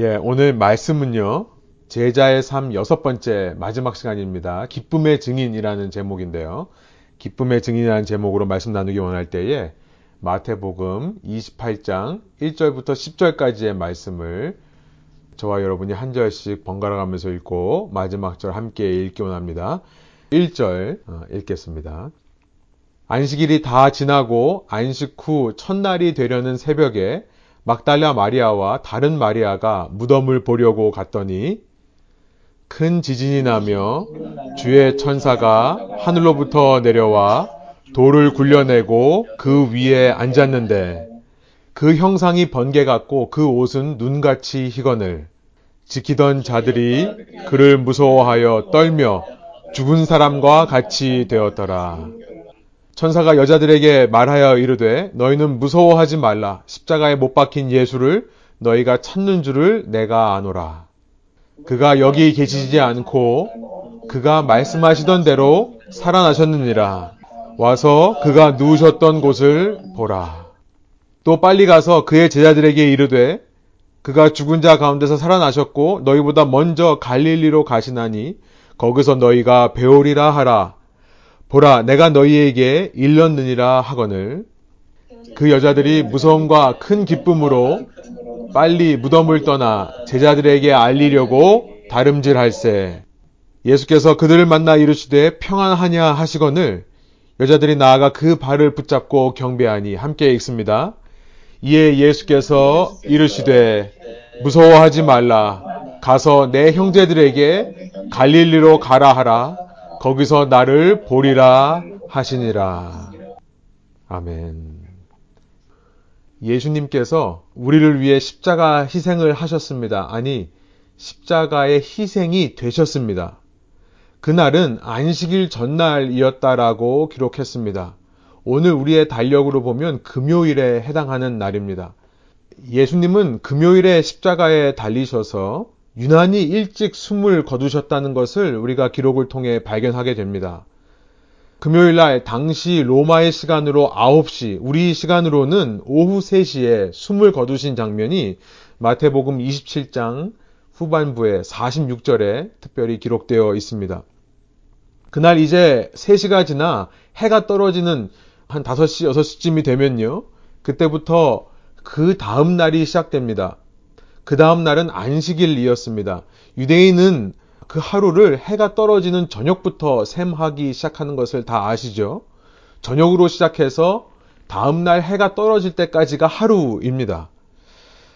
예, 오늘 말씀은요. 제자의 삶 여섯 번째 마지막 시간입니다. 기쁨의 증인이라는 제목인데요. 기쁨의 증인이라는 제목으로 말씀 나누기 원할 때에 마태복음 28장 1절부터 10절까지의 말씀을 저와 여러분이 한 절씩 번갈아 가면서 읽고 마지막 절 함께 읽기 원합니다. 1절 어, 읽겠습니다. 안식일이 다 지나고 안식 후 첫날이 되려는 새벽에 막달라 마리아와 다른 마리아가 무덤을 보려고 갔더니 큰 지진이 나며 주의 천사가 하늘로부터 내려와 돌을 굴려내고 그 위에 앉았는데 그 형상이 번개 같고 그 옷은 눈같이 희건을 지키던 자들이 그를 무서워하여 떨며 죽은 사람과 같이 되었더라. 천사가 여자들에게 말하여 이르되 너희는 무서워하지 말라. 십자가에 못 박힌 예수를 너희가 찾는 줄을 내가 아노라. 그가 여기 계시지 않고 그가 말씀하시던 대로 살아나셨느니라. 와서 그가 누우셨던 곳을 보라. 또 빨리 가서 그의 제자들에게 이르되 그가 죽은 자 가운데서 살아나셨고 너희보다 먼저 갈릴리로 가시나니 거기서 너희가 배우리라 하라. 보라 내가 너희에게 일렀느니라 하거늘. 그 여자들이 무서움과 큰 기쁨으로 빨리 무덤을 떠나 제자들에게 알리려고 다름질할세. 예수께서 그들을 만나 이르시되 평안하냐 하시거늘 여자들이 나아가 그 발을 붙잡고 경배하니 함께 읽습니다. 이에 예수께서 이르시되 무서워하지 말라. 가서 내 형제들에게 갈릴리로 가라 하라 거기서 나를 보리라 하시니라. 아멘. 예수님께서 우리를 위해 십자가 희생을 하셨습니다. 아니, 십자가의 희생이 되셨습니다. 그날은 안식일 전날이었다라고 기록했습니다. 오늘 우리의 달력으로 보면 금요일에 해당하는 날입니다. 예수님은 금요일에 십자가에 달리셔서 유난히 일찍 숨을 거두셨다는 것을 우리가 기록을 통해 발견하게 됩니다. 금요일 날 당시 로마의 시간으로 9시, 우리 시간으로는 오후 3시에 숨을 거두신 장면이 마태복음 27장 후반부에 46절에 특별히 기록되어 있습니다. 그날 이제 3시가 지나 해가 떨어지는 한 5시, 6시쯤이 되면요. 그때부터 그 다음 날이 시작됩니다. 그 다음 날은 안식일이었습니다. 유대인은 그 하루를 해가 떨어지는 저녁부터 셈하기 시작하는 것을 다 아시죠? 저녁으로 시작해서 다음날 해가 떨어질 때까지가 하루입니다.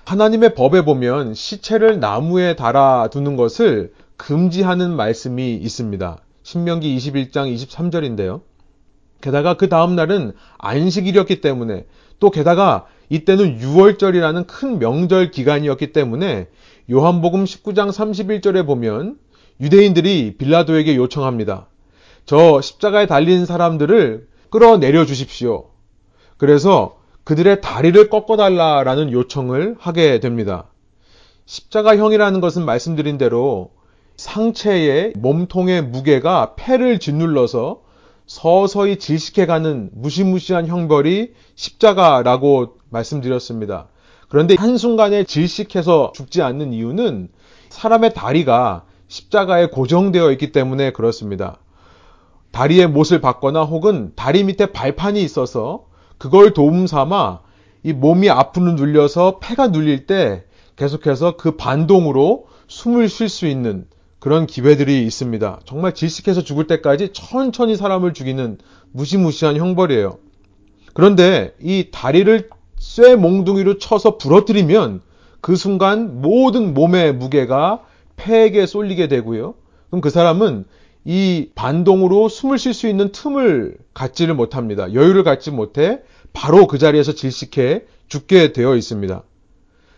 하나님의 법에 보면 시체를 나무에 달아두는 것을 금지하는 말씀이 있습니다. 신명기 21장 23절인데요. 게다가 그 다음날은 안식일이었기 때문에 또 게다가 이때는 6월절이라는 큰 명절 기간이었기 때문에 요한복음 19장 31절에 보면 유대인들이 빌라도에게 요청합니다. 저 십자가에 달린 사람들을 끌어내려 주십시오. 그래서 그들의 다리를 꺾어달라라는 요청을 하게 됩니다. 십자가형이라는 것은 말씀드린 대로 상체의 몸통의 무게가 폐를 짓눌러서 서서히 질식해가는 무시무시한 형벌이 십자가라고 말씀드렸습니다. 그런데 한순간에 질식해서 죽지 않는 이유는 사람의 다리가 십자가에 고정되어 있기 때문에 그렇습니다. 다리의 못을 받거나 혹은 다리 밑에 발판이 있어서 그걸 도움 삼아 이 몸이 앞으로 눌려서 폐가 눌릴 때 계속해서 그 반동으로 숨을 쉴 수 있는 그런 기회들이 있습니다. 정말 질식해서 죽을 때까지 천천히 사람을 죽이는 무시무시한 형벌이에요. 그런데 이 다리를 쇠 몽둥이로 쳐서 부러뜨리면 그 순간 모든 몸의 무게가 폐에게 쏠리게 되고요. 그럼 그 사람은 이 반동으로 숨을 쉴 수 있는 틈을 갖지를 못합니다. 여유를 갖지 못해 바로 그 자리에서 질식해 죽게 되어 있습니다.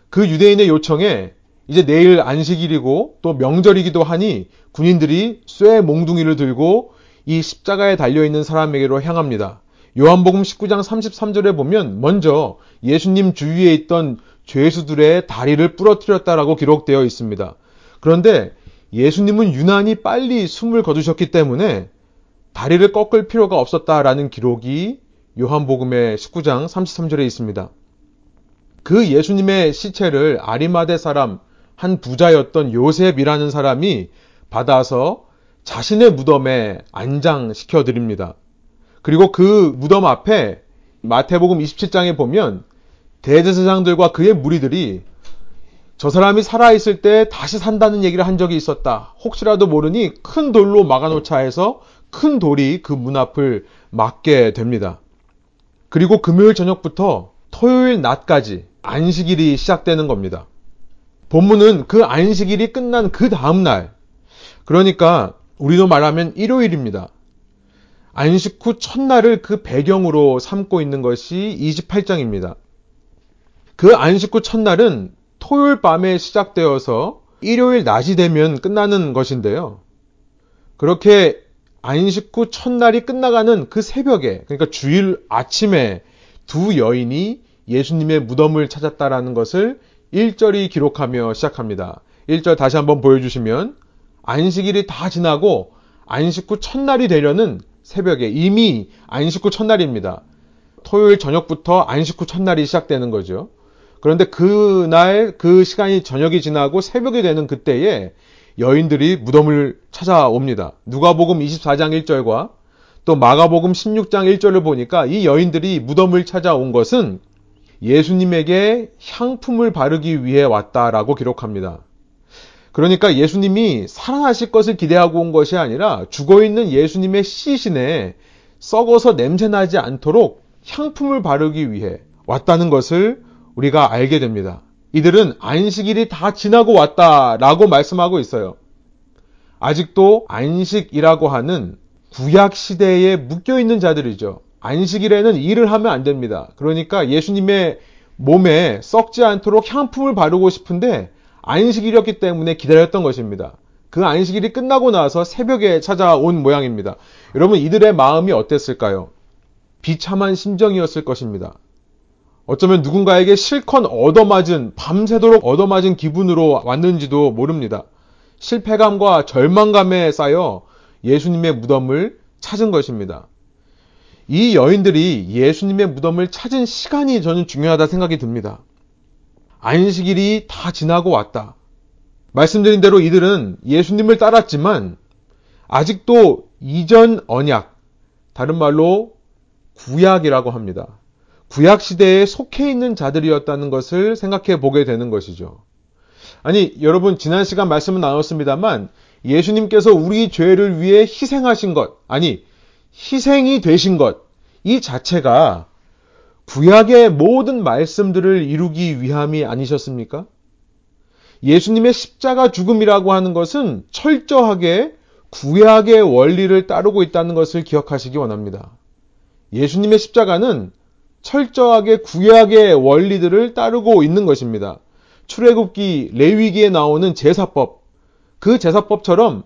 그 유대인의 요청에 이제 내일 안식일이고 또 명절이기도 하니 군인들이 쇠 몽둥이를 들고 이 십자가에 달려있는 사람에게로 향합니다. 요한복음 19장 33절에 보면 먼저 예수님 주위에 있던 죄수들의 다리를 부러뜨렸다라고 기록되어 있습니다. 그런데 예수님은 유난히 빨리 숨을 거두셨기 때문에 다리를 꺾을 필요가 없었다라는 기록이 요한복음의 19장 33절에 있습니다. 그 예수님의 시체를 아리마대 사람 한 부자였던 요셉이라는 사람이 받아서 자신의 무덤에 안장시켜 드립니다. 그리고 그 무덤 앞에 마태복음 27장에 보면 대제사장들과 그의 무리들이 저 사람이 살아있을 때 다시 산다는 얘기를 한 적이 있었다. 혹시라도 모르니 큰 돌로 막아놓자 해서 큰 돌이 그 문 앞을 막게 됩니다. 그리고 금요일 저녁부터 토요일 낮까지 안식일이 시작되는 겁니다. 본문은 그 안식일이 끝난 그 다음날, 그러니까 우리도 말하면 일요일입니다. 안식 후 첫날을 그 배경으로 삼고 있는 것이 28장입니다. 그 안식 후 첫날은 토요일 밤에 시작되어서 일요일 낮이 되면 끝나는 것인데요. 그렇게 안식 후 첫날이 끝나가는 그 새벽에, 그러니까 주일 아침에 두 여인이 예수님의 무덤을 찾았다라는 것을 1절이 기록하며 시작합니다. 1절 다시 한번 보여주시면 안식일이 다 지나고 안식 후 첫날이 되려는 새벽에 이미 안식 후 첫날입니다. 토요일 저녁부터 안식 후 첫날이 시작되는 거죠. 그런데 그날 그 시간이 저녁이 지나고 새벽이 되는 그때에 여인들이 무덤을 찾아옵니다. 누가복음 24장 1절과 또 마가복음 16장 1절을 보니까 이 여인들이 무덤을 찾아온 것은 예수님에게 향품을 바르기 위해 왔다라고 기록합니다. 그러니까 예수님이 살아나실 것을 기대하고 온 것이 아니라 죽어 있는 예수님의 시신에 썩어서 냄새나지 않도록 향품을 바르기 위해 왔다는 것을 우리가 알게 됩니다. 이들은 안식일이 다 지나고 왔다라고 말씀하고 있어요. 아직도 안식이라고 하는 구약 시대에 묶여 있는 자들이죠. 안식일에는 일을 하면 안 됩니다. 그러니까 예수님의 몸에 썩지 않도록 향품을 바르고 싶은데 안식일이었기 때문에 기다렸던 것입니다. 그 안식일이 끝나고 나서 새벽에 찾아온 모양입니다. 여러분 이들의 마음이 어땠을까요? 비참한 심정이었을 것입니다. 어쩌면 누군가에게 실컷 얻어맞은, 밤새도록 얻어맞은 기분으로 왔는지도 모릅니다. 실패감과 절망감에 쌓여 예수님의 무덤을 찾은 것입니다. 이 여인들이 예수님의 무덤을 찾은 시간이 저는 중요하다 생각이 듭니다. 안식일이 다 지나고 왔다. 말씀드린 대로 이들은 예수님을 따랐지만 아직도 이전 언약, 다른 말로 구약이라고 합니다. 구약 시대에 속해 있는 자들이었다는 것을 생각해 보게 되는 것이죠. 아니, 여러분, 지난 시간 말씀은 나눴습니다만, 예수님께서 우리 죄를 위해 희생하신 것, 아니, 희생이 되신 것, 이 자체가 구약의 모든 말씀들을 이루기 위함이 아니셨습니까? 예수님의 십자가 죽음이라고 하는 것은 철저하게 구약의 원리를 따르고 있다는 것을 기억하시기 원합니다. 예수님의 십자가는 철저하게 구약의 원리들을 따르고 있는 것입니다. 출애굽기 레위기에 나오는 제사법 그 제사법처럼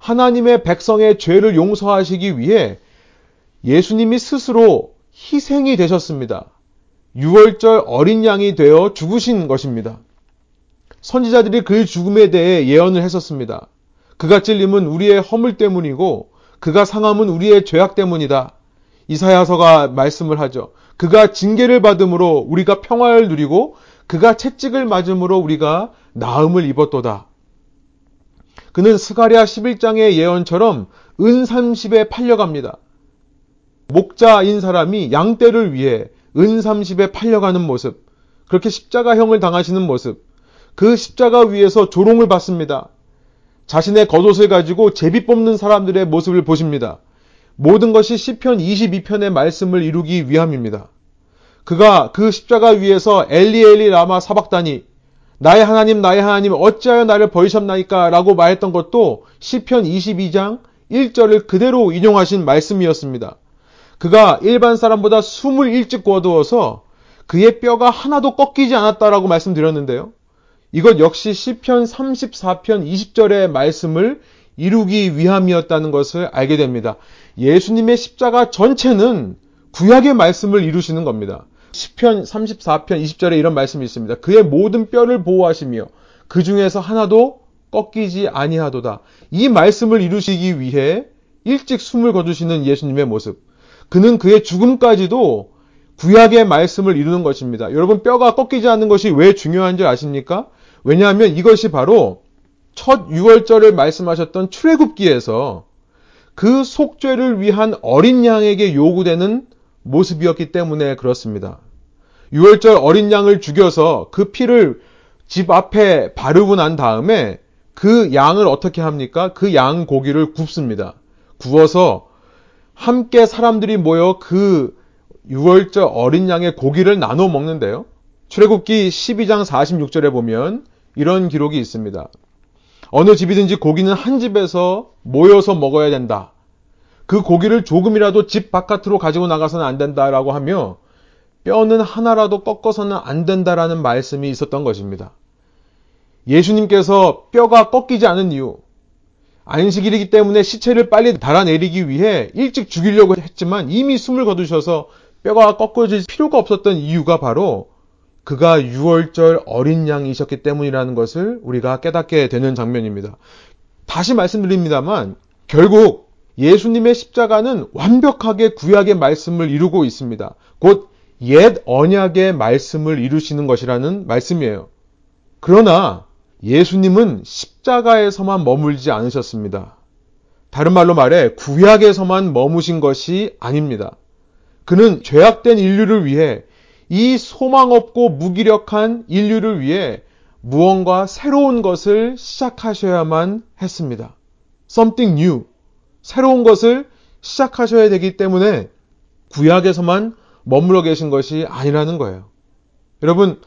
하나님의 백성의 죄를 용서하시기 위해 예수님이 스스로 희생이 되셨습니다. 6월절 어린 양이 되어 죽으신 것입니다. 선지자들이 그의 죽음에 대해 예언을 했었습니다. 그가 찔림은 우리의 허물 때문이고 그가 상함은 우리의 죄악 때문이다. 이사야서가 말씀을 하죠. 그가 징계를 받음으로 우리가 평화를 누리고 그가 채찍을 맞음으로 우리가 나음을 입었도다. 그는 스가랴 11장의 예언처럼 은 30에 팔려갑니다. 목자인 사람이 양떼를 위해 은 30에 팔려가는 모습, 그렇게 십자가형을 당하시는 모습, 그 십자가 위에서 조롱을 받습니다. 자신의 겉옷을 가지고 제비 뽑는 사람들의 모습을 보십니다. 모든 것이 시편 22편의 말씀을 이루기 위함입니다. 그가 그 십자가 위에서 엘리 엘리 라마 사박다니 나의 하나님 나의 하나님 어찌하여 나를 버리셨나이까 라고 말했던 것도 시편 22장 1절을 그대로 인용하신 말씀이었습니다. 그가 일반 사람보다 숨을 일찍 거두어서 그의 뼈가 하나도 꺾이지 않았다라고 말씀드렸는데요. 이것 역시 시편 34편 20절의 말씀을 이루기 위함이었다는 것을 알게 됩니다. 예수님의 십자가 전체는 구약의 말씀을 이루시는 겁니다. 10편 34편 20절에 이런 말씀이 있습니다. 그의 모든 뼈를 보호하시며 그 중에서 하나도 꺾이지 아니하도다. 이 말씀을 이루시기 위해 일찍 숨을 거두시는 예수님의 모습. 그는 그의 죽음까지도 구약의 말씀을 이루는 것입니다. 여러분 뼈가 꺾이지 않는 것이 왜 중요한 줄 아십니까? 왜냐하면 이것이 바로 첫 6월절을 말씀하셨던 출애굽기에서 그 속죄를 위한 어린 양에게 요구되는 모습이었기 때문에 그렇습니다. 6월절 어린 양을 죽여서 그 피를 집 앞에 바르고 난 다음에 그 양을 어떻게 합니까? 그 양 고기를 굽습니다. 구워서 함께 사람들이 모여 그 6월절 어린 양의 고기를 나눠 먹는데요. 출애굽기 12장 46절에 보면 이런 기록이 있습니다. 어느 집이든지 고기는 한 집에서 모여서 먹어야 된다. 그 고기를 조금이라도 집 바깥으로 가지고 나가서는 안 된다라고 하며 뼈는 하나라도 꺾어서는 안 된다라는 말씀이 있었던 것입니다. 예수님께서 뼈가 꺾이지 않은 이유, 안식일이기 때문에 시체를 빨리 달아내리기 위해 일찍 죽이려고 했지만 이미 숨을 거두셔서 뼈가 꺾어질 필요가 없었던 이유가 바로 그가 6월절 어린 양이셨기 때문이라는 것을 우리가 깨닫게 되는 장면입니다. 다시 말씀드립니다만 결국 예수님의 십자가는 완벽하게 구약의 말씀을 이루고 있습니다. 곧 옛 언약의 말씀을 이루시는 것이라는 말씀이에요. 그러나 예수님은 십자가에서만 머물지 않으셨습니다. 다른 말로 말해 구약에서만 머무신 것이 아닙니다. 그는 죄악된 인류를 위해 이 소망 없고 무기력한 인류를 위해 무언가 새로운 것을 시작하셔야만 했습니다. something new. 새로운 것을 시작하셔야 되기 때문에 구약에서만 머물러 계신 것이 아니라는 거예요. 여러분,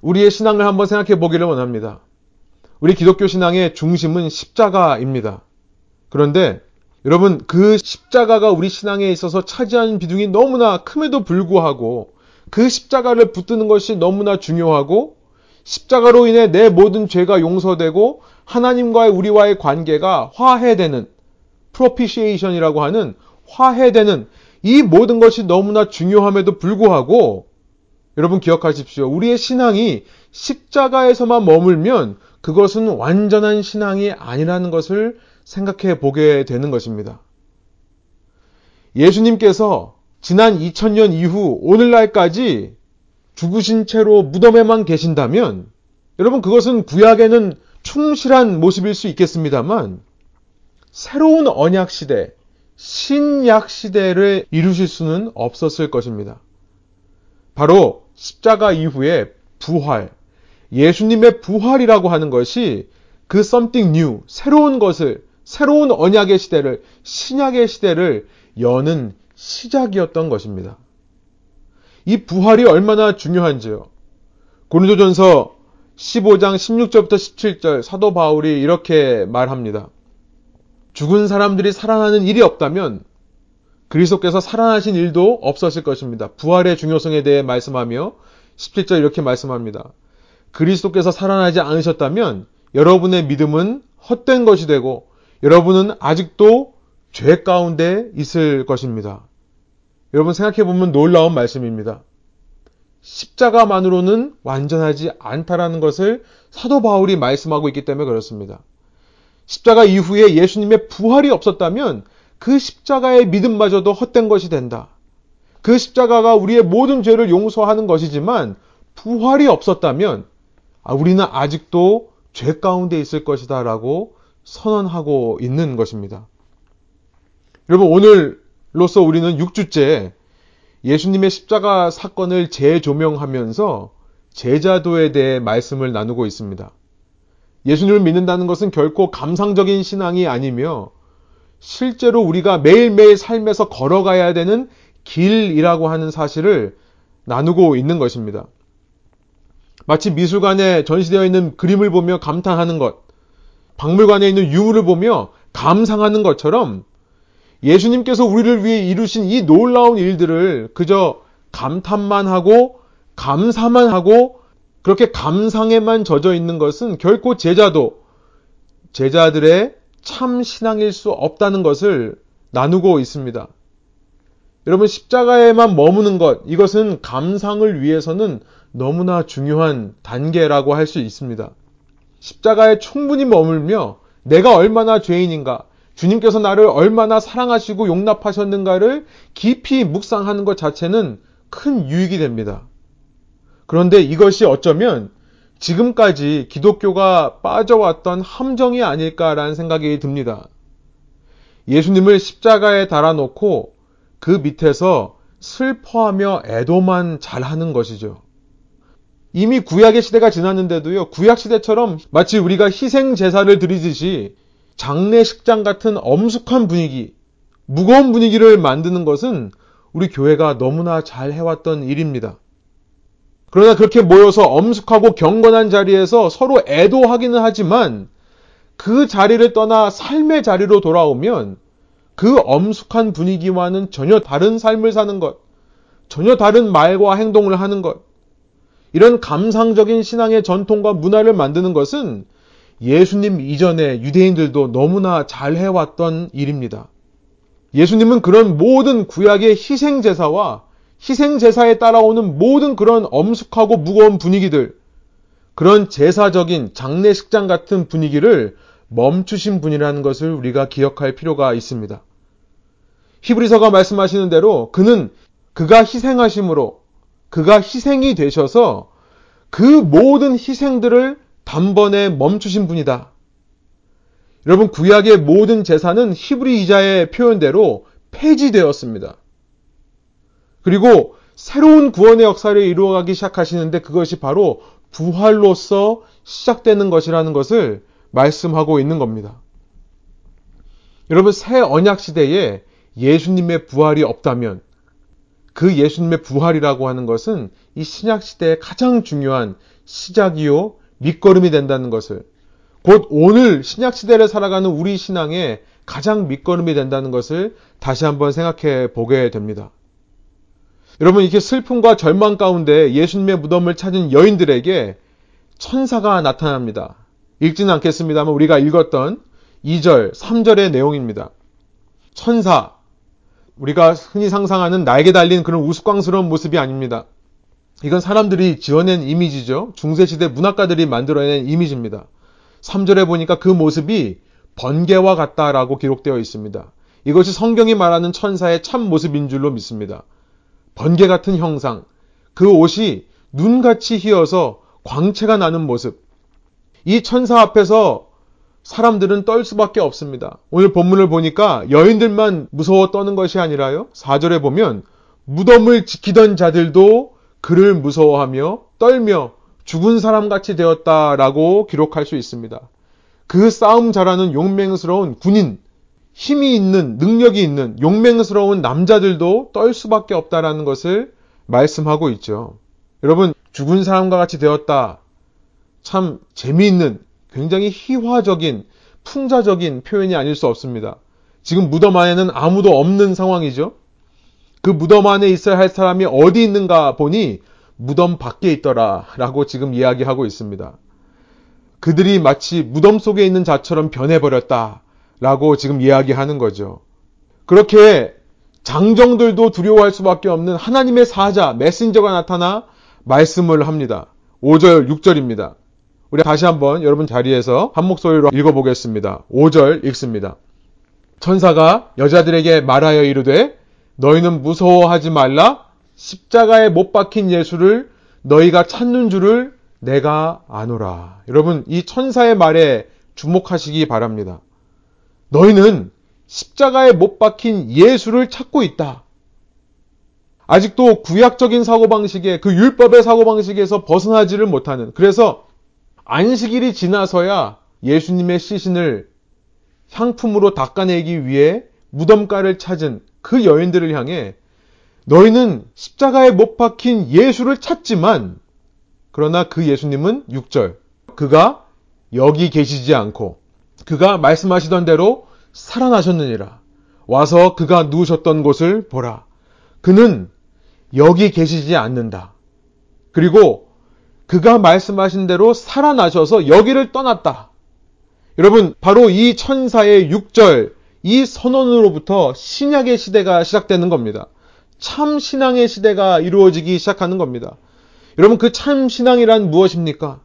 우리의 신앙을 한번 생각해 보기를 원합니다. 우리 기독교 신앙의 중심은 십자가입니다. 그런데 여러분, 그 십자가가 우리 신앙에 있어서 차지하는 비중이 너무나 큼에도 불구하고 그 십자가를 붙드는 것이 너무나 중요하고 십자가로 인해 내 모든 죄가 용서되고 하나님과의 우리와의 관계가 화해되는 propitiation이라고 하는 화해되는 이 모든 것이 너무나 중요함에도 불구하고 여러분 기억하십시오. 우리의 신앙이 십자가에서만 머물면 그것은 완전한 신앙이 아니라는 것을 생각해 보게 되는 것입니다. 예수님께서 지난 2000년 이후 오늘날까지 죽으신 채로 무덤에만 계신다면 여러분 그것은 구약에는 충실한 모습일 수 있겠습니다만 새로운 언약 시대, 신약 시대를 이루실 수는 없었을 것입니다. 바로 십자가 이후에 부활, 예수님의 부활이라고 하는 것이 그 something new, 새로운 것을, 새로운 언약의 시대를, 신약의 시대를 여는 시작이었던 것입니다. 이 부활이 얼마나 중요한지요. 고린도전서 15장 16절부터 17절 사도 바울이 이렇게 말합니다. 죽은 사람들이 살아나는 일이 없다면 그리스도께서 살아나신 일도 없었을 것입니다. 부활의 중요성에 대해 말씀하며 17절 이렇게 말씀합니다. 그리스도께서 살아나지 않으셨다면 여러분의 믿음은 헛된 것이 되고 여러분은 아직도 죄 가운데 있을 것입니다. 여러분 생각해 보면 놀라운 말씀입니다. 십자가만으로는 완전하지 않다라는 것을 사도 바울이 말씀하고 있기 때문에 그렇습니다. 십자가 이후에 예수님의 부활이 없었다면 그 십자가의 믿음마저도 헛된 것이 된다. 그 십자가가 우리의 모든 죄를 용서하는 것이지만 부활이 없었다면 아, 우리는 아직도 죄 가운데 있을 것이다 라고 선언하고 있는 것입니다. 여러분 오늘로서 우리는 6주째 예수님의 십자가 사건을 재조명하면서 제자도에 대해 말씀을 나누고 있습니다. 예수님을 믿는다는 것은 결코 감상적인 신앙이 아니며 실제로 우리가 매일매일 삶에서 걸어가야 되는 길이라고 하는 사실을 나누고 있는 것입니다. 마치 미술관에 전시되어 있는 그림을 보며 감탄하는 것, 박물관에 있는 유물을 보며 감상하는 것처럼 예수님께서 우리를 위해 이루신 이 놀라운 일들을 그저 감탄만 하고 감사만 하고 그렇게 감상에만 젖어 있는 것은 결코 제자도 제자들의 참 신앙일 수 없다는 것을 나누고 있습니다. 여러분 십자가에만 머무는 것 이것은 감상을 위해서는 너무나 중요한 단계라고 할 수 있습니다. 십자가에 충분히 머물며 내가 얼마나 죄인인가, 주님께서 나를 얼마나 사랑하시고 용납하셨는가를 깊이 묵상하는 것 자체는 큰 유익이 됩니다. 그런데 이것이 어쩌면 지금까지 기독교가 빠져왔던 함정이 아닐까라는 생각이 듭니다. 예수님을 십자가에 달아놓고 그 밑에서 슬퍼하며 애도만 잘하는 것이죠. 이미 구약의 시대가 지났는데도요, 구약 시대처럼 마치 우리가 희생 제사를 드리듯이 장례식장 같은 엄숙한 분위기, 무거운 분위기를 만드는 것은 우리 교회가 너무나 잘 해왔던 일입니다. 그러나 그렇게 모여서 엄숙하고 경건한 자리에서 서로 애도하기는 하지만 그 자리를 떠나 삶의 자리로 돌아오면 그 엄숙한 분위기와는 전혀 다른 삶을 사는 것, 전혀 다른 말과 행동을 하는 것, 이런 감상적인 신앙의 전통과 문화를 만드는 것은 예수님 이전에 유대인들도 너무나 잘 해왔던 일입니다. 예수님은 그런 모든 구약의 희생제사와 희생 제사에 따라오는 모든 그런 엄숙하고 무거운 분위기들, 그런 제사적인 장례식장 같은 분위기를 멈추신 분이라는 것을 우리가 기억할 필요가 있습니다. 히브리서가 말씀하시는 대로 그는 그가 희생하심으로 그가 희생이 되셔서 그 모든 희생들을 단번에 멈추신 분이다. 여러분 구약의 모든 제사는 히브리 이자의 표현대로 폐지되었습니다. 그리고 새로운 구원의 역사를 이루어가기 시작하시는데 그것이 바로 부활로서 시작되는 것이라는 것을 말씀하고 있는 겁니다. 여러분 새 언약 시대에 예수님의 부활이 없다면 그 예수님의 부활이라고 하는 것은 이 신약 시대의 가장 중요한 시작이요 밑거름이 된다는 것을 곧 오늘 신약 시대를 살아가는 우리 신앙의 가장 밑거름이 된다는 것을 다시 한번 생각해 보게 됩니다. 여러분 이렇게 슬픔과 절망 가운데 예수님의 무덤을 찾은 여인들에게 천사가 나타납니다. 읽지는 않겠습니다만 우리가 읽었던 2절, 3절의 내용입니다. 천사, 우리가 흔히 상상하는 날개 달린 그런 우스꽝스러운 모습이 아닙니다. 이건 사람들이 지어낸 이미지죠. 중세시대 문학가들이 만들어낸 이미지입니다. 3절에 보니까 그 모습이 번개와 같다라고 기록되어 있습니다. 이것이 성경이 말하는 천사의 참 모습인 줄로 믿습니다. 번개 같은 형상, 그 옷이 눈같이 휘어서 광채가 나는 모습. 이 천사 앞에서 사람들은 떨 수밖에 없습니다. 오늘 본문을 보니까 여인들만 무서워 떠는 것이 아니라요. 4절에 보면 무덤을 지키던 자들도 그를 무서워하며 떨며 죽은 사람 같이 되었다라고 기록할 수 있습니다. 그 싸움 잘하는 용맹스러운 군인, 힘이 있는, 능력이 있는 용맹스러운 남자들도 떨 수밖에 없다라는 것을 말씀하고 있죠. 여러분, 죽은 사람과 같이 되었다. 참 재미있는 굉장히 희화적인, 풍자적인 표현이 아닐 수 없습니다. 지금 무덤 안에는 아무도 없는 상황이죠. 그 무덤 안에 있어야 할 사람이 어디 있는가 보니 무덤 밖에 있더라 라고 지금 이야기하고 있습니다. 그들이 마치 무덤 속에 있는 자처럼 변해버렸다 라고 지금 이야기하는 거죠. 그렇게 장정들도 두려워할 수밖에 없는 하나님의 사자, 메신저가 나타나 말씀을 합니다. 5절, 6절입니다. 우리 다시 한번 여러분 자리에서 한 목소리로 읽어보겠습니다. 5절 읽습니다. 천사가 여자들에게 말하여 이르되 너희는 무서워하지 말라 십자가에 못 박힌 예수를 너희가 찾는 줄을 내가 아노라. 여러분 이 천사의 말에 주목하시기 바랍니다. 너희는 십자가에 못 박힌 예수를 찾고 있다. 아직도 구약적인 사고방식에 그 율법의 사고방식에서 벗어나지를 못하는 그래서 안식일이 지나서야 예수님의 시신을 향품으로 닦아내기 위해 무덤가를 찾은 그 여인들을 향해 너희는 십자가에 못 박힌 예수를 찾지만 그러나 그 예수님은 6절 그가 여기 계시지 않고 그가 말씀하시던 대로 살아나셨느니라 와서 그가 누우셨던 곳을 보라 그는 여기 계시지 않는다 그리고 그가 말씀하신 대로 살아나셔서 여기를 떠났다. 여러분, 바로 이 천사의 6절, 이 선언으로부터 신약의 시대가 시작되는 겁니다. 참 신앙의 시대가 이루어지기 시작하는 겁니다. 여러분, 그 참 신앙이란 무엇입니까?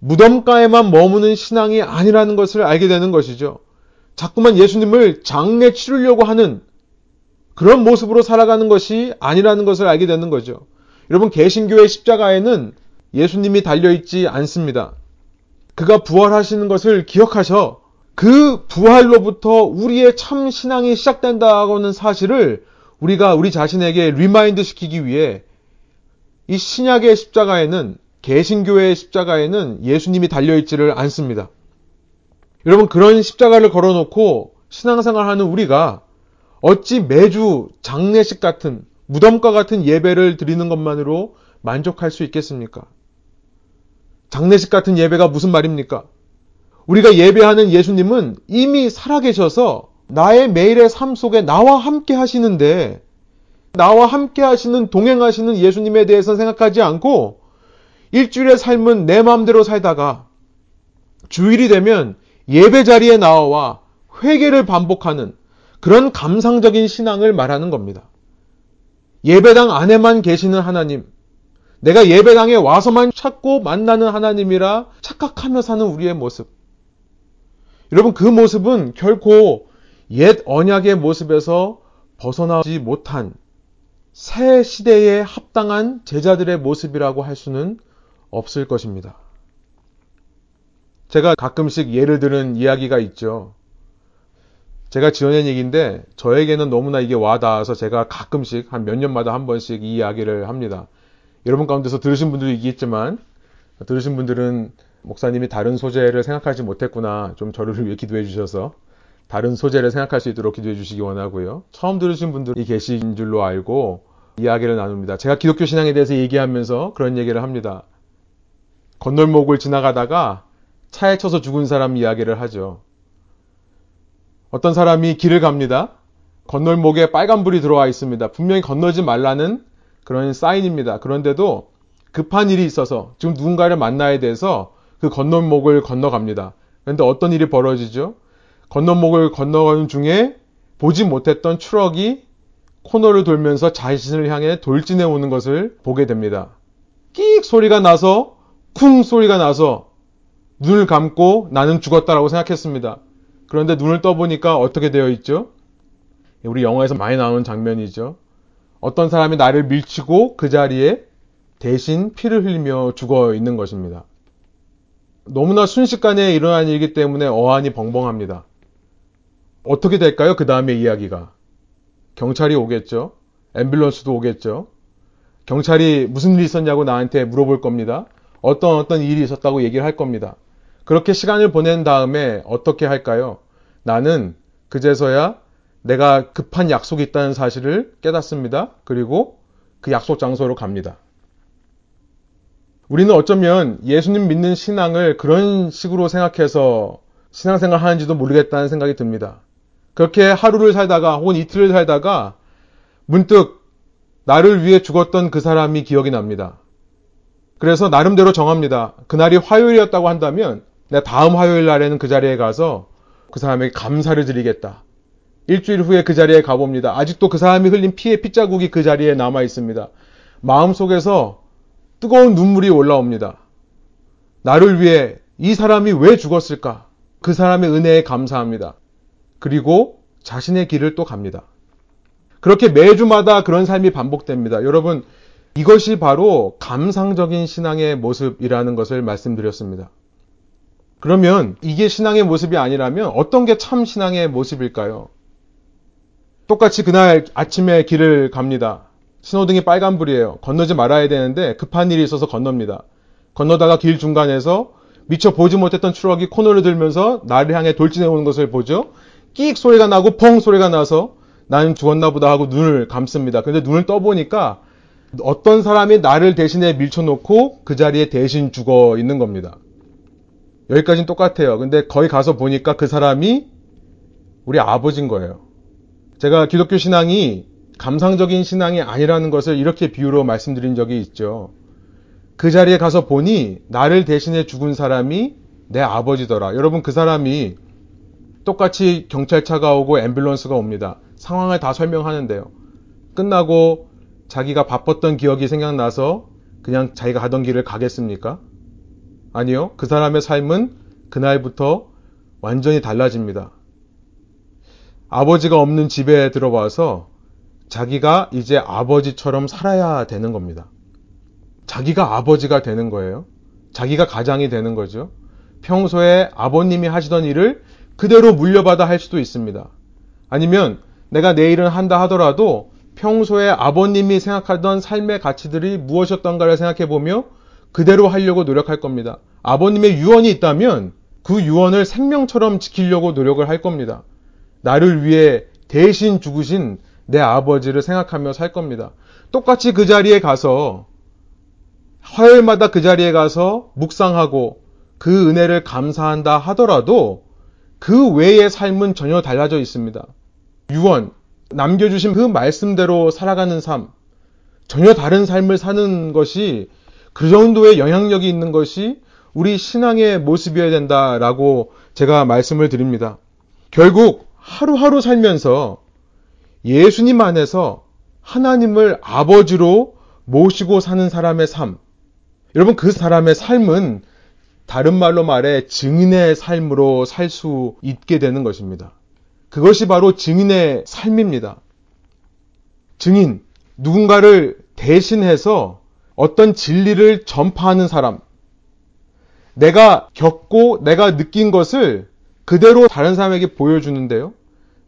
무덤가에만 머무는 신앙이 아니라는 것을 알게 되는 것이죠. 자꾸만 예수님을 장례 치르려고 하는 그런 모습으로 살아가는 것이 아니라는 것을 알게 되는 거죠. 여러분, 개신교의 십자가에는 예수님이 달려있지 않습니다. 그가 부활하시는 것을 기억하셔 그 부활로부터 우리의 참 신앙이 시작된다고는 사실을 우리가 우리 자신에게 remind 시키기 위해 이 신약의 십자가에는 개신교의 십자가에는 예수님이 달려있지를 않습니다. 여러분 그런 십자가를 걸어놓고 신앙생활 하는 우리가 어찌 매주 장례식 같은 무덤과 같은 예배를 드리는 것만으로 만족할 수 있겠습니까? 장례식 같은 예배가 무슨 말입니까? 우리가 예배하는 예수님은 이미 살아계셔서 나의 매일의 삶 속에 나와 함께 하시는데 나와 함께 하시는 동행하시는 예수님에 대해서 생각하지 않고 일주일의 삶은 내 마음대로 살다가 주일이 되면 예배 자리에 나와 회개를 반복하는 그런 감상적인 신앙을 말하는 겁니다. 예배당 안에만 계시는 하나님, 내가 예배당에 와서만 찾고 만나는 하나님이라 착각하며 사는 우리의 모습. 여러분, 그 모습은 결코 옛 언약의 모습에서 벗어나지 못한 새 시대에 합당한 제자들의 모습이라고 할 수는 없을 것입니다. 제가 가끔씩 예를 들은 이야기가 있죠. 제가 지어낸 얘기인데 저에게는 너무나 이게 와닿아서 제가 가끔씩 한 몇 년마다 한 번씩 이 이야기를 합니다. 여러분 가운데서 들으신 분들도 있겠지만 들으신 분들은 목사님이 다른 소재를 생각하지 못했구나 좀 저를 위해 기도해 주셔서 다른 소재를 생각할 수 있도록 기도해 주시기 원하고요. 처음 들으신 분들이 계신 줄로 알고 이야기를 나눕니다. 제가 기독교 신앙에 대해서 얘기하면서 그런 얘기를 합니다. 건널목을 지나가다가 차에 쳐서 죽은 사람 이야기를 하죠. 어떤 사람이 길을 갑니다. 건널목에 빨간불이 들어와 있습니다. 분명히 건너지 말라는 그런 사인입니다. 그런데도 급한 일이 있어서 지금 누군가를 만나야 돼서 그 건널목을 건너갑니다. 그런데 어떤 일이 벌어지죠? 건널목을 건너가는 중에 보지 못했던 트럭이 코너를 돌면서 자신을 향해 돌진해 오는 것을 보게 됩니다. 끽 소리가 나서 쿵 소리가 나서 눈을 감고 나는 죽었다라고 생각했습니다. 그런데 눈을 떠보니까 어떻게 되어 있죠? 우리 영화에서 많이 나오는 장면이죠. 어떤 사람이 나를 밀치고 그 자리에 대신 피를 흘리며 죽어 있는 것입니다. 너무나 순식간에 일어난 일이기 때문에 어안이 벙벙합니다. 어떻게 될까요? 그 다음에 이야기가. 경찰이 오겠죠. 앰뷸런스도 오겠죠. 경찰이 무슨 일이 있었냐고 나한테 물어볼 겁니다. 어떤 어떤 일이 있었다고 얘기를 할 겁니다. 그렇게 시간을 보낸 다음에 어떻게 할까요? 나는 그제서야 내가 급한 약속이 있다는 사실을 깨닫습니다. 그리고 그 약속 장소로 갑니다. 우리는 어쩌면 예수님 믿는 신앙을 그런 식으로 생각해서 신앙생활 하는지도 모르겠다는 생각이 듭니다. 그렇게 하루를 살다가 혹은 이틀을 살다가 문득 나를 위해 죽었던 그 사람이 기억이 납니다. 그래서 나름대로 정합니다. 그날이 화요일이었다고 한다면 내가 다음 화요일 날에는 그 자리에 가서 그 사람에게 감사를 드리겠다. 일주일 후에 그 자리에 가봅니다. 아직도 그 사람이 흘린 피의 핏자국이 그 자리에 남아 있습니다. 마음속에서 뜨거운 눈물이 올라옵니다. 나를 위해 이 사람이 왜 죽었을까? 그 사람의 은혜에 감사합니다. 그리고 자신의 길을 또 갑니다. 그렇게 매주마다 그런 삶이 반복됩니다. 여러분, 이것이 바로 감상적인 신앙의 모습이라는 것을 말씀드렸습니다. 그러면 이게 신앙의 모습이 아니라면 어떤 게 참 신앙의 모습일까요? 똑같이 그날 아침에 길을 갑니다. 신호등이 빨간불이에요. 건너지 말아야 되는데 급한 일이 있어서 건넙니다. 건너다가 길 중간에서 미처 보지 못했던 트럭이 코너를 돌면서 나를 향해 돌진해 오는 것을 보죠. 끽 소리가 나고 펑 소리가 나서 나는 죽었나 보다 하고 눈을 감습니다. 근데 눈을 떠보니까 어떤 사람이 나를 대신에 밀쳐놓고 그 자리에 대신 죽어 있는 겁니다. 여기까지는 똑같아요. 근데 거기 가서 보니까 그 사람이 우리 아버지인 거예요. 제가 기독교 신앙이 감상적인 신앙이 아니라는 것을 이렇게 비유로 말씀드린 적이 있죠. 그 자리에 가서 보니 나를 대신해 죽은 사람이 내 아버지더라. 여러분 그 사람이 똑같이 경찰차가 오고 앰뷸런스가 옵니다. 상황을 다 설명하는데요. 끝나고 자기가 바빴던 기억이 생각나서 그냥 자기가 가던 길을 가겠습니까? 아니요. 그 사람의 삶은 그날부터 완전히 달라집니다. 아버지가 없는 집에 들어와서 자기가 이제 아버지처럼 살아야 되는 겁니다. 자기가 아버지가 되는 거예요. 자기가 가장이 되는 거죠. 평소에 아버님이 하시던 일을 그대로 물려받아 할 수도 있습니다. 아니면 내가 내 일은 한다 하더라도 평소에 아버님이 생각하던 삶의 가치들이 무엇이었던가를 생각해 보며 그대로 하려고 노력할 겁니다. 아버님의 유언이 있다면 그 유언을 생명처럼 지키려고 노력을 할 겁니다. 나를 위해 대신 죽으신 내 아버지를 생각하며 살 겁니다. 똑같이 그 자리에 가서 화요일마다 그 자리에 가서 묵상하고 그 은혜를 감사한다 하더라도 그 외의 삶은 전혀 달라져 있습니다. 유언, 남겨주신 그 말씀대로 살아가는 삶, 전혀 다른 삶을 사는 것이 그 정도의 영향력이 있는 것이 우리 신앙의 모습이어야 된다라고 제가 말씀을 드립니다. 결국 하루하루 살면서 예수님 안에서 하나님을 아버지로 모시고 사는 사람의 삶. 여러분, 그 사람의 삶은 다른 말로 말해 증인의 삶으로 살 수 있게 되는 것입니다. 그것이 바로 증인의 삶입니다. 증인, 누군가를 대신해서 어떤 진리를 전파하는 사람. 내가 겪고 내가 느낀 것을 그대로 다른 사람에게 보여주는데요.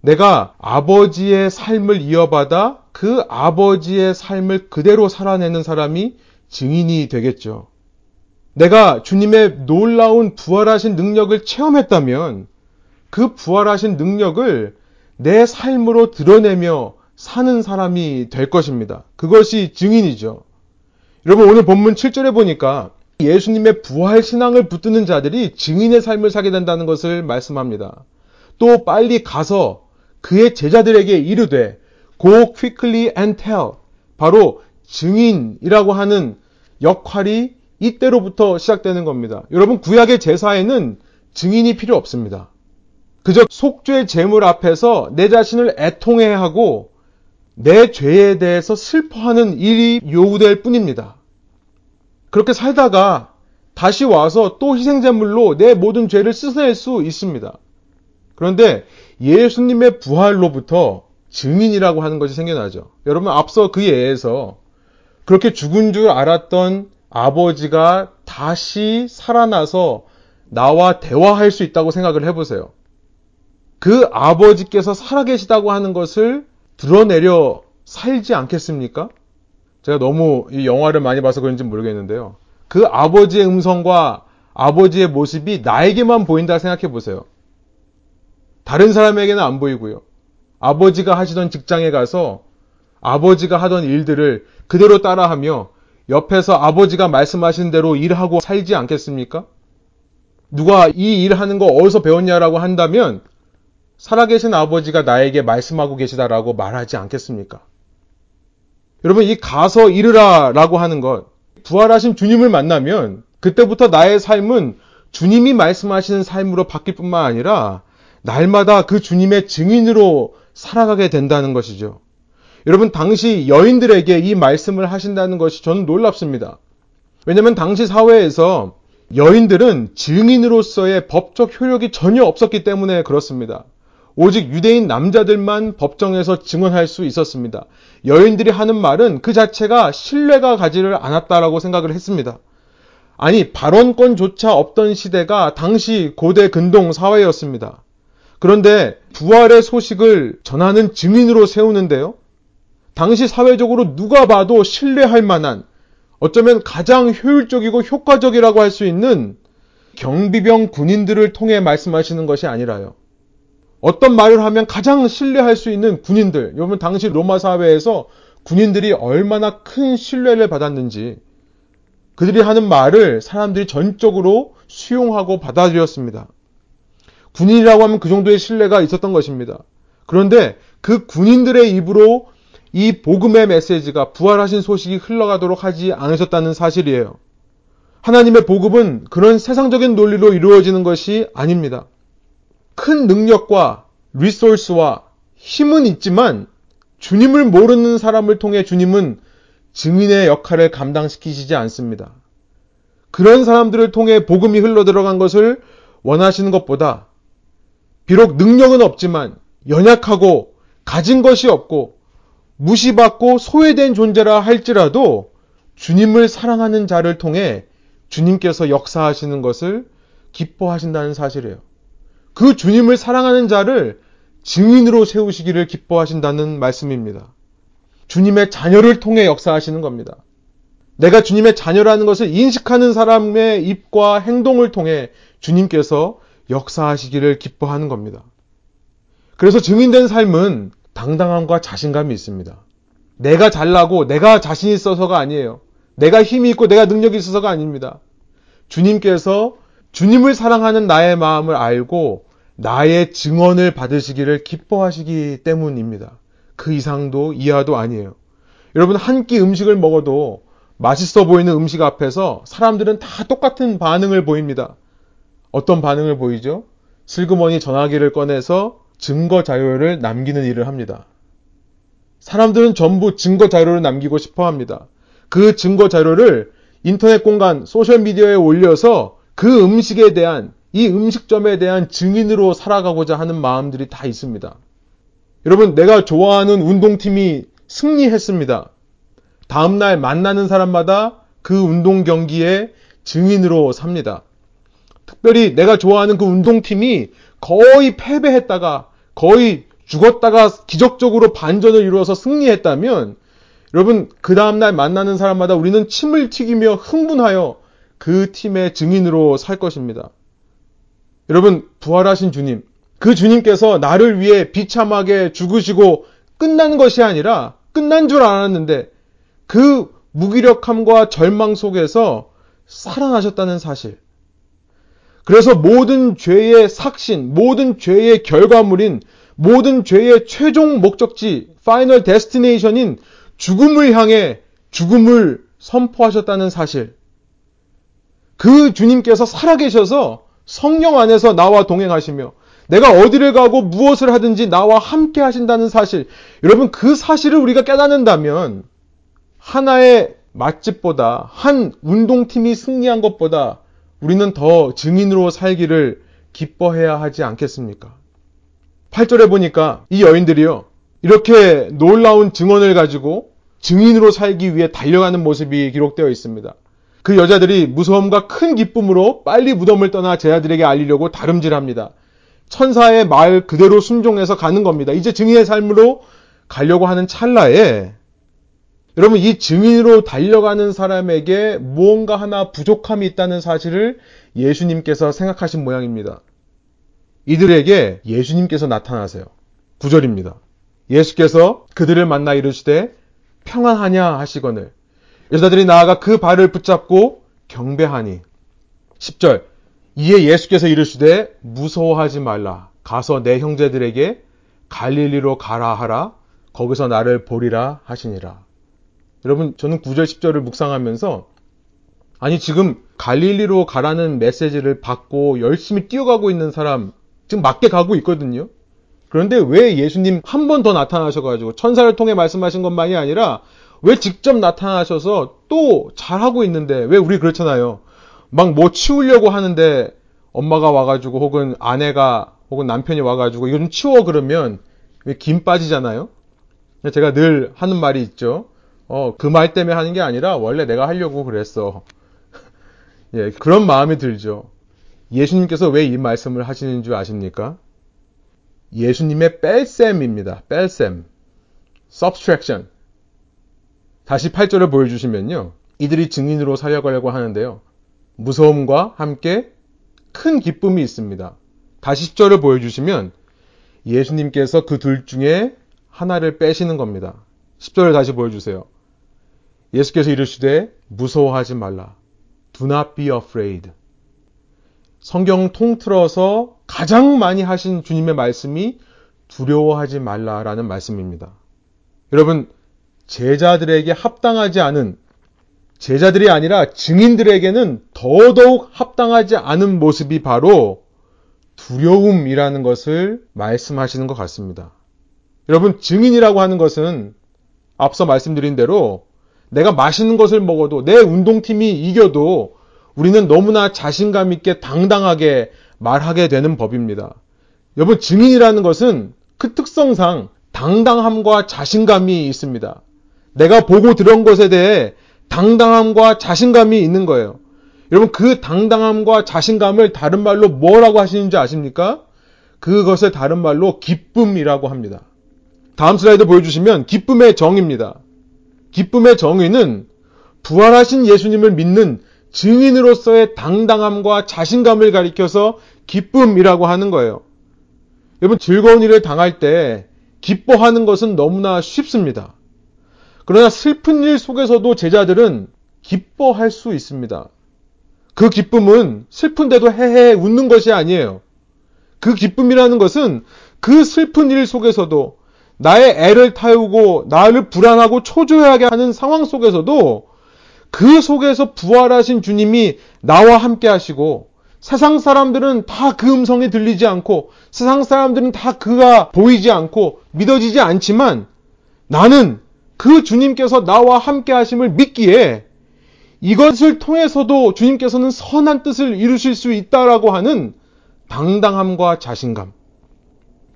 내가 아버지의 삶을 이어받아 그 아버지의 삶을 그대로 살아내는 사람이 증인이 되겠죠. 내가 주님의 놀라운 부활하신 능력을 체험했다면 그 부활하신 능력을 내 삶으로 드러내며 사는 사람이 될 것입니다. 그것이 증인이죠. 여러분 오늘 본문 7절에 보니까 예수님의 부활 신앙을 붙드는 자들이 증인의 삶을 사게 된다는 것을 말씀합니다. 또 빨리 가서 그의 제자들에게 이르되 go quickly and tell 바로 증인이라고 하는 역할이 이때로부터 시작되는 겁니다. 여러분 구약의 제사에는 증인이 필요 없습니다. 그저 속죄 제물 앞에서 내 자신을 애통해하고 내 죄에 대해서 슬퍼하는 일이 요구될 뿐입니다. 그렇게 살다가 다시 와서 또 희생제물로 내 모든 죄를 씻어낼 수 있습니다. 그런데 예수님의 부활로부터 증인이라고 하는 것이 생겨나죠. 여러분 앞서 그 예에서 그렇게 죽은 줄 알았던 아버지가 다시 살아나서 나와 대화할 수 있다고 생각을 해보세요. 그 아버지께서 살아계시다고 하는 것을 드러내려 살지 않겠습니까? 제가 너무 이 영화를 많이 봐서 그런지 모르겠는데요. 그 아버지의 음성과 아버지의 모습이 나에게만 보인다 생각해 보세요. 다른 사람에게는 안 보이고요. 아버지가 하시던 직장에 가서 아버지가 하던 일들을 그대로 따라하며 옆에서 아버지가 말씀하신 대로 일하고 살지 않겠습니까? 누가 이 일 하는 거 어디서 배웠냐라고 한다면 살아계신 아버지가 나에게 말씀하고 계시다라고 말하지 않겠습니까? 여러분, 이 가서 이르라 라고 하는 것, 부활하신 주님을 만나면 그때부터 나의 삶은 주님이 말씀하시는 삶으로 바뀔 뿐만 아니라 날마다 그 주님의 증인으로 살아가게 된다는 것이죠. 여러분, 당시 여인들에게 이 말씀을 하신다는 것이 저는 놀랍습니다. 왜냐하면 당시 사회에서 여인들은 증인으로서의 법적 효력이 전혀 없었기 때문에 그렇습니다. 오직 유대인 남자들만 법정에서 증언할 수 있었습니다. 여인들이 하는 말은 그 자체가 신뢰가 가지를 않았다라고 생각을 했습니다. 아니, 발언권조차 없던 시대가 당시 고대 근동 사회였습니다. 그런데 부활의 소식을 전하는 증인으로 세우는데요. 당시 사회적으로 누가 봐도 신뢰할 만한 어쩌면 가장 효율적이고 효과적이라고 할 수 있는 경비병 군인들을 통해 말씀하시는 것이 아니라요. 어떤 말을 하면 가장 신뢰할 수 있는 군인들. 여러분, 당시 로마 사회에서 군인들이 얼마나 큰 신뢰를 받았는지 그들이 하는 말을 사람들이 전적으로 수용하고 받아들였습니다. 군인이라고 하면 그 정도의 신뢰가 있었던 것입니다. 그런데 그 군인들의 입으로 이 복음의 메시지가 부활하신 소식이 흘러가도록 하지 않으셨다는 사실이에요. 하나님의 복음은 그런 세상적인 논리로 이루어지는 것이 아닙니다. 큰 능력과 리소스와 힘은 있지만 주님을 모르는 사람을 통해 주님은 증인의 역할을 감당시키시지 않습니다. 그런 사람들을 통해 복음이 흘러 들어간 것을 원하시는 것보다 비록 능력은 없지만 연약하고 가진 것이 없고 무시받고 소외된 존재라 할지라도 주님을 사랑하는 자를 통해 주님께서 역사하시는 것을 기뻐하신다는 사실이에요. 그 주님을 사랑하는 자를 증인으로 세우시기를 기뻐하신다는 말씀입니다. 주님의 자녀를 통해 역사하시는 겁니다. 내가 주님의 자녀라는 것을 인식하는 사람의 입과 행동을 통해 주님께서 역사하시기를 기뻐하는 겁니다. 그래서 증인된 삶은 당당함과 자신감이 있습니다. 내가 잘나고 내가 자신 있어서가 아니에요. 내가 힘이 있고 내가 능력이 있어서가 아닙니다. 주님께서 주님을 사랑하는 나의 마음을 알고 나의 증언을 받으시기를 기뻐하시기 때문입니다. 그 이상도 이하도 아니에요. 여러분 한 끼 음식을 먹어도 맛있어 보이는 음식 앞에서 사람들은 다 똑같은 반응을 보입니다. 어떤 반응을 보이죠? 슬그머니 전화기를 꺼내서 증거 자료를 남기는 일을 합니다. 사람들은 전부 증거 자료를 남기고 싶어 합니다. 그 증거 자료를 인터넷 공간, 소셜미디어에 올려서 그 음식에 대한, 이 음식점에 대한 증인으로 살아가고자 하는 마음들이 다 있습니다. 여러분, 내가 좋아하는 운동팀이 승리했습니다. 다음날 만나는 사람마다 그 운동 경기에 증인으로 삽니다. 특별히 내가 좋아하는 그 운동팀이 거의 패배했다가 거의 죽었다가 기적적으로 반전을 이루어서 승리했다면 여러분 그 다음날 만나는 사람마다 우리는 침을 튀기며 흥분하여 그 팀의 증인으로 살 것입니다. 여러분 부활하신 주님 그 주님께서 나를 위해 비참하게 죽으시고 끝난 것이 아니라 끝난 줄 알았는데 그 무기력함과 절망 속에서 살아나셨다는 사실. 그래서 모든 죄의 삯인, 모든 죄의 결과물인 모든 죄의 최종 목적지, final destination인 죽음을 향해 죽음을 선포하셨다는 사실. 그 주님께서 살아계셔서 성령 안에서 나와 동행하시며 내가 어디를 가고 무엇을 하든지 나와 함께 하신다는 사실. 여러분 그 사실을 우리가 깨닫는다면 하나의 맛집보다 한 운동팀이 승리한 것보다 우리는 더 증인으로 살기를 기뻐해야 하지 않겠습니까? 8절에 보니까 이 여인들이요. 이렇게 놀라운 증언을 가지고 증인으로 살기 위해 달려가는 모습이 기록되어 있습니다. 그 여자들이 무서움과 큰 기쁨으로 빨리 무덤을 떠나 제자들에게 알리려고 다름질합니다. 천사의 말 그대로 순종해서 가는 겁니다. 이제 증인의 삶으로 가려고 하는 찰나에 여러분 이 증인으로 달려가는 사람에게 무언가 하나 부족함이 있다는 사실을 예수님께서 생각하신 모양입니다. 이들에게 예수님께서 나타나세요. 9절입니다. 예수께서 그들을 만나 이르시되 평안하냐 하시거늘 여자들이 나아가 그 발을 붙잡고 경배하니 10절 이에 예수께서 이르시되 무서워하지 말라 가서 내 형제들에게 갈릴리로 가라 하라 거기서 나를 보리라 하시니라. 여러분 저는 9절 10절을 묵상하면서 아니 지금 갈릴리로 가라는 메시지를 받고 열심히 뛰어가고 있는 사람 지금 맞게 가고 있거든요. 그런데 왜 예수님 한 번 더 나타나셔가지고 천사를 통해 말씀하신 것만이 아니라 왜 직접 나타나셔서 또 잘하고 있는데 왜 우리 그렇잖아요. 막 뭐 치우려고 하는데 엄마가 와가지고 혹은 아내가 혹은 남편이 와가지고 이거 좀 치워 그러면 왜 김 빠지잖아요. 제가 늘 하는 말이 있죠. 어, 그 말 때문에 하는 게 아니라 원래 내가 하려고 그랬어. 예, 그런 마음이 들죠. 예수님께서 왜 이 말씀을 하시는 줄 아십니까? 예수님의 뺄셈입니다. 뺄셈. subtraction. 다시 8절을 보여주시면요. 이들이 증인으로 살려가려고 하는데요. 무서움과 함께 큰 기쁨이 있습니다. 다시 10절을 보여주시면 예수님께서 그 둘 중에 하나를 빼시는 겁니다. 10절을 다시 보여주세요. 예수께서 이르시되 무서워하지 말라. Do not be afraid. 성경 통틀어서 가장 많이 하신 주님의 말씀이 두려워하지 말라라는 말씀입니다. 여러분, 제자들에게 합당하지 않은 제자들이 아니라 증인들에게는 더더욱 합당하지 않은 모습이 바로 두려움이라는 것을 말씀하시는 것 같습니다. 여러분, 증인이라고 하는 것은 앞서 말씀드린 대로 내가 맛있는 것을 먹어도 내 운동팀이 이겨도 우리는 너무나 자신감 있게 당당하게 말하게 되는 법입니다. 여러분, 증인이라는 것은 그 특성상 당당함과 자신감이 있습니다. 내가 보고 들은 것에 대해 당당함과 자신감이 있는 거예요. 여러분 그 당당함과 자신감을 다른 말로 뭐라고 하시는지 아십니까? 그것을 다른 말로 기쁨이라고 합니다. 다음 슬라이드 보여주시면 기쁨의 정의입니다. 기쁨의 정의는 부활하신 예수님을 믿는 증인으로서의 당당함과 자신감을 가리켜서 기쁨이라고 하는 거예요. 여러분 즐거운 일을 당할 때 기뻐하는 것은 너무나 쉽습니다. 그러나 슬픈 일 속에서도 제자들은 기뻐할 수 있습니다. 그 기쁨은 슬픈데도 헤헤 웃는 것이 아니에요. 그 기쁨이라는 것은 그 슬픈 일 속에서도 나의 애를 태우고 나를 불안하고 초조하게 하는 상황 속에서도 그 속에서 부활하신 주님이 나와 함께 하시고 세상 사람들은 다 그 음성이 들리지 않고 세상 사람들은 다 그가 보이지 않고 믿어지지 않지만 나는 그 주님께서 나와 함께 하심을 믿기에 이것을 통해서도 주님께서는 선한 뜻을 이루실 수 있다라고 하는 당당함과 자신감.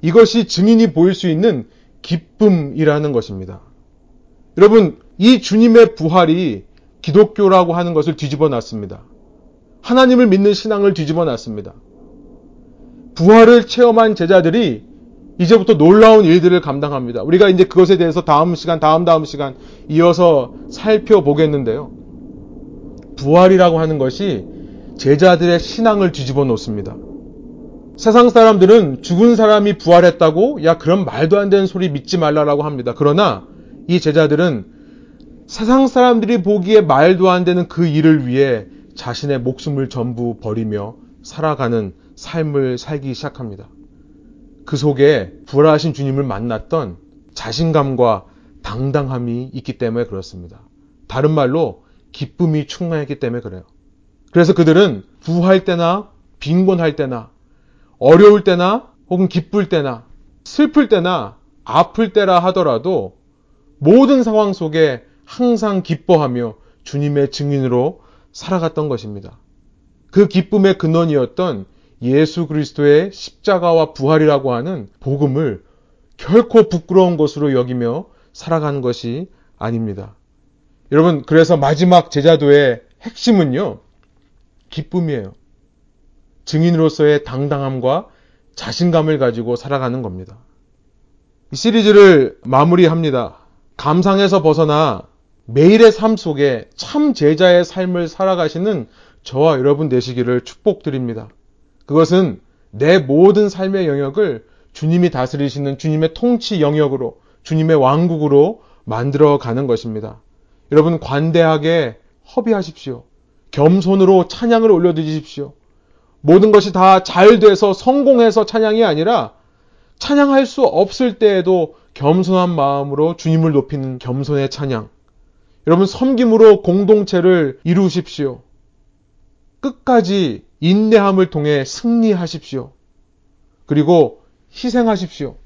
이것이 증인이 보일 수 있는 기쁨이라는 것입니다. 여러분, 이 주님의 부활이 기독교라고 하는 것을 뒤집어 놨습니다. 하나님을 믿는 신앙을 뒤집어 놨습니다. 부활을 체험한 제자들이 이제부터 놀라운 일들을 감당합니다. 우리가 이제 그것에 대해서 다음 시간, 다음 다음 시간 이어서 살펴보겠는데요. 부활이라고 하는 것이 제자들의 신앙을 뒤집어 놓습니다. 세상 사람들은 죽은 사람이 부활했다고 야 그런 말도 안 되는 소리 믿지 말라라고 합니다. 그러나 이 제자들은 세상 사람들이 보기에 말도 안 되는 그 일을 위해 자신의 목숨을 전부 버리며 살아가는 삶을 살기 시작합니다. 그 속에 부활하신 주님을 만났던 자신감과 당당함이 있기 때문에 그렇습니다. 다른 말로 기쁨이 충만했기 때문에 그래요. 그래서 그들은 부할 때나 빈곤할 때나 어려울 때나 혹은 기쁠 때나 슬플 때나 아플 때라 하더라도 모든 상황 속에 항상 기뻐하며 주님의 증인으로 살아갔던 것입니다. 그 기쁨의 근원이었던 예수 그리스도의 십자가와 부활이라고 하는 복음을 결코 부끄러운 것으로 여기며 살아가는 것이 아닙니다. 여러분, 그래서 마지막 제자도의 핵심은요, 기쁨이에요. 증인으로서의 당당함과 자신감을 가지고 살아가는 겁니다. 이 시리즈를 마무리합니다. 감상에서 벗어나 매일의 삶 속에 참 제자의 삶을 살아가시는 저와 여러분 되시기를 축복드립니다. 그것은 내 모든 삶의 영역을 주님이 다스리시는 주님의 통치 영역으로 주님의 왕국으로 만들어 가는 것입니다. 여러분 관대하게 허비하십시오. 겸손으로 찬양을 올려드리십시오. 모든 것이 다 잘 돼서 성공해서 찬양이 아니라 찬양할 수 없을 때에도 겸손한 마음으로 주님을 높이는 겸손의 찬양. 여러분 섬김으로 공동체를 이루십시오. 끝까지 인내함을 통해 승리하십시오. 그리고 희생하십시오.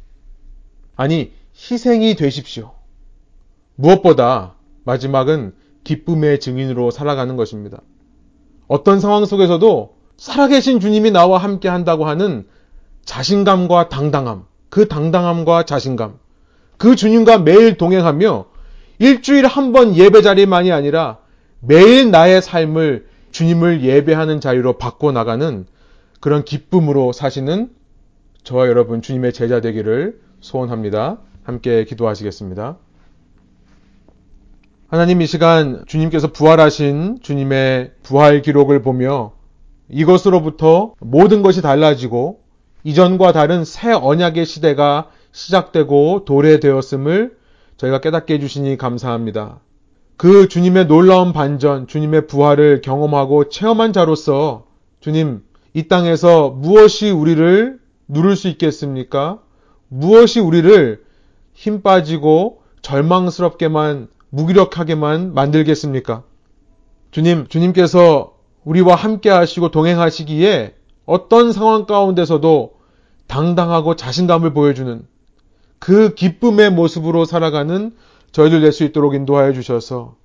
아니, 희생이 되십시오. 무엇보다 마지막은 기쁨의 증인으로 살아가는 것입니다. 어떤 상황 속에서도 살아계신 주님이 나와 함께 한다고 하는 자신감과 당당함, 그 당당함과 자신감, 그 주님과 매일 동행하며 일주일에 한번 예배 자리만이 아니라 매일 나의 삶을 주님을 예배하는 자리로 바꿔 나가는 그런 기쁨으로 사시는 저와 여러분 주님의 제자 되기를 소원합니다. 함께 기도하시겠습니다. 하나님 이 시간 주님께서 부활하신 주님의 부활 기록을 보며 이것으로부터 모든 것이 달라지고 이전과 다른 새 언약의 시대가 시작되고 도래되었음을 저희가 깨닫게 해주시니 감사합니다. 그 주님의 놀라운 반전, 주님의 부활을 경험하고 체험한 자로서 주님, 이 땅에서 무엇이 우리를 누를 수 있겠습니까? 무엇이 우리를 힘 빠지고 절망스럽게만 무기력하게만 만들겠습니까? 주님, 주님께서 우리와 함께 하시고 동행하시기에 어떤 상황 가운데서도 당당하고 자신감을 보여주는 그 기쁨의 모습으로 살아가는 저희들 될수 있도록 인도하여 주셔서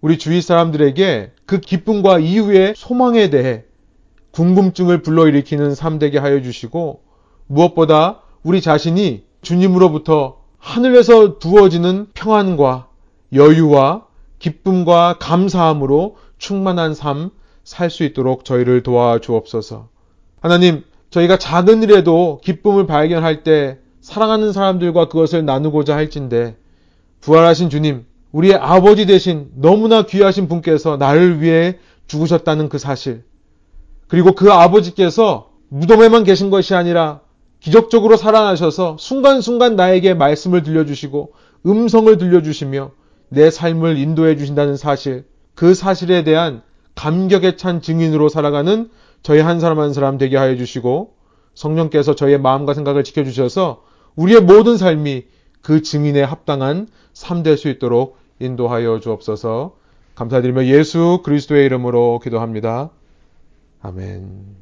우리 주위 사람들에게 그 기쁨과 이후의 소망에 대해 궁금증을 불러일으키는 삶 되게 하여 주시고 무엇보다 우리 자신이 주님으로부터 하늘에서 부어지는 평안과 여유와 기쁨과 감사함으로 충만한 삶 살 수 있도록 저희를 도와주옵소서. 하나님, 저희가 작은 일에도 기쁨을 발견할 때 사랑하는 사람들과 그것을 나누고자 할진데 부활하신 주님, 우리의 아버지 대신 너무나 귀하신 분께서 나를 위해 죽으셨다는 그 사실. 그리고 그 아버지께서 무덤에만 계신 것이 아니라 기적적으로 살아나셔서 순간순간 나에게 말씀을 들려주시고 음성을 들려주시며 내 삶을 인도해 주신다는 사실, 그 사실에 대한 감격에 찬 증인으로 살아가는 저희 한 사람 한 사람 되게 하여 주시고 성령께서 저희의 마음과 생각을 지켜주셔서 우리의 모든 삶이 그 증인에 합당한 삶될수 있도록 인도하여 주옵소서 감사드리며 예수 그리스도의 이름으로 기도합니다. 아멘.